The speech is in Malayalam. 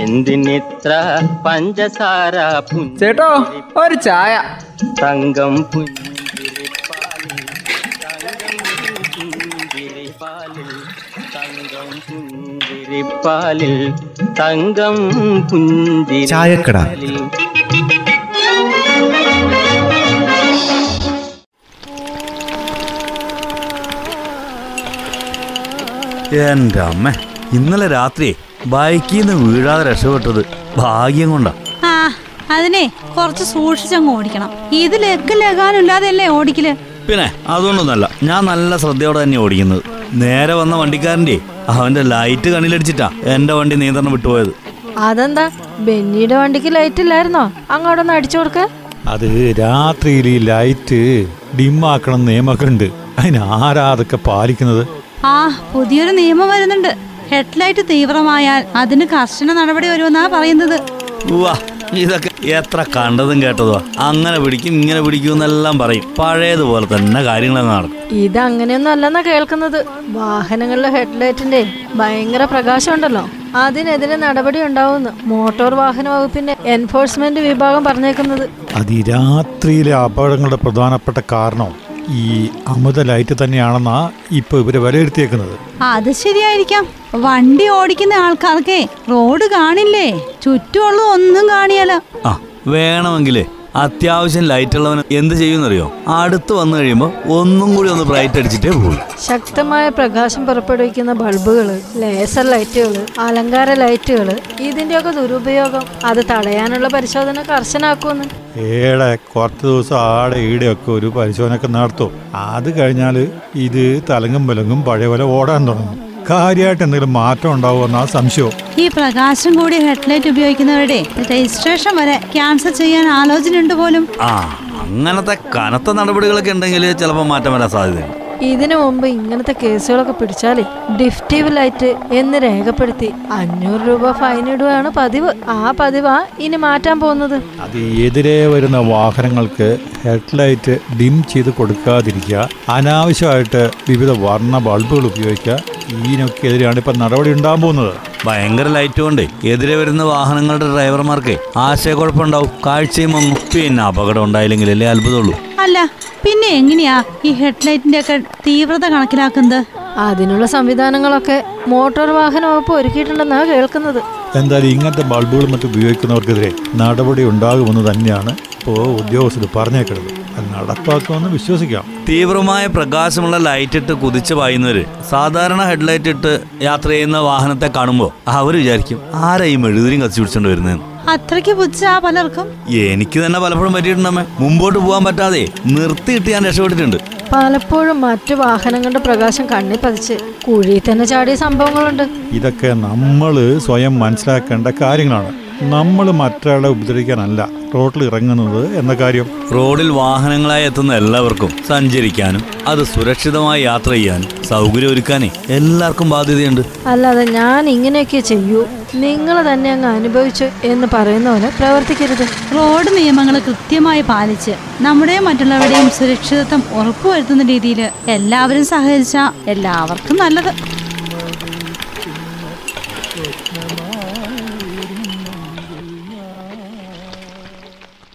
എന്തിനിത്ര പഞ്ചസാര ചേട്ടോ ഒരു ചായ. തങ്കം പുഞ്ചിരിപ്പാലിൽ തങ്കം പുഞ്ചിരിപ്പാലിൽ തങ്കം പുഞ്ചിരിപ്പാലിൽ എന്റെ അമ്മ ഇന്നലെ രാത്രി ബൈക്കിൽ നിന്ന് വീഴാതെ രക്ഷപ്പെട്ടത് ഭാഗ്യം കൊണ്ടാ. ആ അതിനെ കുറച്ച് സൂക്ഷിച്ചങ്ങ് ഓടിക്കണം. ഇത് ലക്ക് ലഗാനില്ലാതെയല്ലേ ഓടിക്കൽ? പിന്നെ അതുകൊണ്ടൊന്നല്ല ഞാൻ നല്ല ശ്രദ്ധയോടെ തന്നെ ഓടിക്കുന്നത്. നേരെ വന്ന വണ്ടിക്കാരന്റെ അവന്റെ ലൈറ്റ് കണ്ണിലടിച്ചിട്ടാ എന്റെ വണ്ടി നിയന്ത്രണം വിട്ടുപോയത്. അതെന്താ? ബെന്നിയുടെ വണ്ടിക്ക് ലൈറ്റ് ഇല്ലായിരുന്നോ? അങ്ങോട്ടൊന്ന് അടിച്ചു കൊടുക്ക. അത് രാത്രിയിൽ ഈ ലൈറ്റ് ഡിമ്മാക്കണം നിയമമൊക്കെ ഉണ്ട് അതിന് ആരാ അതൊക്കെ പാലിക്കുന്നത്? ആ പുതിയൊരു നിയമം വരുന്നുണ്ട്. ഹെഡ്ലൈറ്റ് തീവ്രമായാൽ അതിന് കർശന നടപടി വരുമെന്നാ പറയുന്നത്. ഇതൊക്കെ എത്ര കണ്ടതും കേട്ടതോ അങ്ങനെ പിടിക്കും ഇങ്ങനെ പിടിക്കും എന്നെല്ലാം പറയും. പഴയതുപോലെ തന്നെ കാര്യങ്ങളൊന്നും നടക്കും. ഇത് അങ്ങനെയൊന്നും അല്ലെന്നാ കേൾക്കുന്നത്. വാഹനങ്ങളിലെ ഹെഡ്ലൈറ്റിന്റെ ഭയങ്കര പ്രകാശം ഉണ്ടല്ലോ അതിനെതിരെ നടപടി ഉണ്ടാവുമെന്ന് മോട്ടോർ വാഹന വകുപ്പിന്റെ എൻഫോഴ്സ്മെന്റ് വിഭാഗം പറഞ്ഞേക്കുന്നത്. അത് ഈ രാത്രിയിലെ അപകടങ്ങളുടെ പ്രധാനപ്പെട്ട കാരണം ഈ അമിത ലൈറ്റ് തന്നെയാണെന്നാ ഇപ്പൊ ഇവർ വിലയിരുത്തിയേക്കുന്നത്. അത് ശരിയായിരിക്കാം. വണ്ടി ഓടിക്കുന്ന ആൾക്കാർക്കേ റോഡ് കാണില്ലേ? ചുറ്റുമുള്ള ഒന്നും കാണിയാലോ ആ വേണമെങ്കിലേ. അത്യാവശ്യം ലൈറ്റ് ഉള്ളവന് എന്ത് ചെയ്യുമെന്നറിയോ? അടുത്ത് വന്നു കഴിയുമ്പോൾ ഒന്നും കൂടി ഒന്ന് ബ്രൈറ്റ് അടിച്ചിട്ടേ പോകും ശക്തമായ പ്രകാശം പുറപ്പെടുവിക്കുന്ന ബൾബുകൾ ലേസർ ലൈറ്റുകൾ അലങ്കാര ലൈറ്റുകൾ ഇതിന്റെയൊക്കെ ദുരുപയോഗം അത് തടയാനുള്ള പരിശോധന കർശനാക്കുമെന്ന്. ഏടെ കുറച്ച് ദിവസം ആടെ ഒക്കെ ഒരു പരിശോധനയൊക്കെ നടത്തും. അത് കഴിഞ്ഞാൽ ഇത് തലങ്ങും വിലങ്ങും പഴയ പോലെ ഓടാൻ തുടങ്ങും. കാര്യമായിട്ട് എന്തെങ്കിലും മാറ്റം ഉണ്ടാവുമെന്നാ സംശയം? ഈ പ്രകാശം കൂടി ഹെഡ്ലൈറ്റ് ഉപയോഗിക്കുന്നവരുടെ രജിസ്ട്രേഷൻ വരെ ക്യാൻസൽ ചെയ്യാൻ ആലോചനയുണ്ട് പോലും. ആ അങ്ങനത്തെ കനത്ത നടപടികളൊക്കെ ഉണ്ടെങ്കിൽ ചിലപ്പോൾ മാറ്റം വരാൻ സാധ്യതയുണ്ട്. ഇതിനു മുമ്പ് ഇങ്ങനത്തെ കേസുകളൊക്കെ പിടിച്ചാലേ ഡിഫ്റ്റീവ് ലൈറ്റ് എന്ന് രേഖപ്പെടുത്തി അഞ്ഞൂറ് രൂപ ഫൈൻ ഇടുകയാണ് പതിവ്. ആ പതിവാ ഇനി മാറ്റാൻ പോകുന്നത്. അത് എതിരെ വരുന്ന വാഹനങ്ങൾക്ക് ഹെഡ്ലൈറ്റ് ഡിം ചെയ്ത് കൊടുക്കാതിരിക്കുക അനാവശ്യമായിട്ട് വിവിധ വർണ ബൾബുകൾ ഉപയോഗിക്കുക ഇതിനൊക്കെതിരെയാണ് ഇപ്പം നടപടി ഉണ്ടാകാൻ പോകുന്നത്. ഭയങ്കര ലൈറ്റ് കൊണ്ടേ എതിരെ വരുന്ന വാഹനങ്ങളുടെ ഡ്രൈവർമാർക്ക് ആശയക്കുഴപ്പമുണ്ടാവും. കാഴ്ചയും മങ്ങും. പിന്നെ അപകടം ഉണ്ടായില്ലെങ്കിലല്ലേ അത്ഭുതമുള്ളൂ. അല്ല പിന്നെ എങ്ങനെയാ ഈ ഹെഡ്ലൈറ്റിന്റെ ഒക്കെ തീവ്രത കണക്കിലാക്കുന്നത്? അതിനുള്ള സംവിധാനങ്ങളൊക്കെ മോട്ടോർ വാഹന വകുപ്പ് ഒരുക്കിയിട്ടുണ്ടെന്നാണ് കേൾക്കുന്നത്. എന്തായാലും ഇങ്ങനത്തെ ബൾബുകൾ മറ്റും ഉപയോഗിക്കുന്നവർക്കെതിരെ നടപടി ഉണ്ടാകുമെന്ന് തന്നെയാണ് ഇപ്പോ ഉദ്യോഗസ്ഥർ പറഞ്ഞേക്കുന്നത് നടപ്പാക്കുമെന്ന് വിശ്വസിക്കാം. തീവ്രമായ പ്രകാശമുള്ള ലൈറ്റ് ഇട്ട് കുതിച്ച് പായുന്നവര് സാധാരണ ഹെഡ്ലൈറ്റ് ഇട്ട് യാത്ര ചെയ്യുന്ന വാഹനത്തെ കാണുമ്പോൾ അവർ വിചാരിക്കും ആരാ ഈ മെഴുകുതിരിയും കത്തിച്ചു പിടിച്ചോണ്ട് വരുന്നതെന്ന്? അത്രയ്ക്ക് പുച്ഛാ പലർക്കും? എനിക്ക് തന്നെ പലപ്പോഴും പറ്റിയിട്ടുണ്ടമ്മേ. മുമ്പോട്ട് പോകാൻ പറ്റാതെ നിർത്തിയിട്ട് ഞാൻ രക്ഷപ്പെട്ടിട്ടുണ്ട്. പലപ്പോഴും മറ്റു വാഹനങ്ങളുടെ പ്രകാശം കണ്ണിൽ പതിച്ച് കുഴിയിൽ തന്നെ ചാടിയ സംഭവങ്ങളുണ്ട്. ഇതൊക്കെ നമ്മൾ സ്വയം മനസ്സിലാക്കേണ്ട കാര്യങ്ങളാണ്. നമ്മൾ മറ്റൊരാളെ ഉപദ്രവിക്കാനല്ല റോഡിൽ ഇറങ്ങുന്നത് എന്ന കാര്യം. റോഡിൽ വാഹനങ്ങളായി എത്തുന്ന എല്ലാവർക്കും സഞ്ചരിക്കാനും അത് സുരക്ഷിതമായി യാത്ര ചെയ്യാനും സൗകര്യം ഒരുക്കാനേ എല്ലാവർക്കും ബാധ്യതയുണ്ട്. അല്ലാതെ ഞാൻ ഇങ്ങനെയൊക്കെ ചെയ്യൂ. നിങ്ങൾ തന്നെ അങ്ങ് അനുഭവിച്ചു എന്ന് പറയുന്ന പോലെ പ്രവർത്തിക്കരുത്. റോഡ് നിയമങ്ങൾ കൃത്യമായി പാലിച്ച് നമ്മുടെയും മറ്റുള്ളവരുടെയും സുരക്ഷിതത്വം ഉറപ്പുവരുത്തുന്ന രീതിയിൽ എല്ലാവരും സഹകരിച്ച എല്ലാവർക്കും നല്ലത്.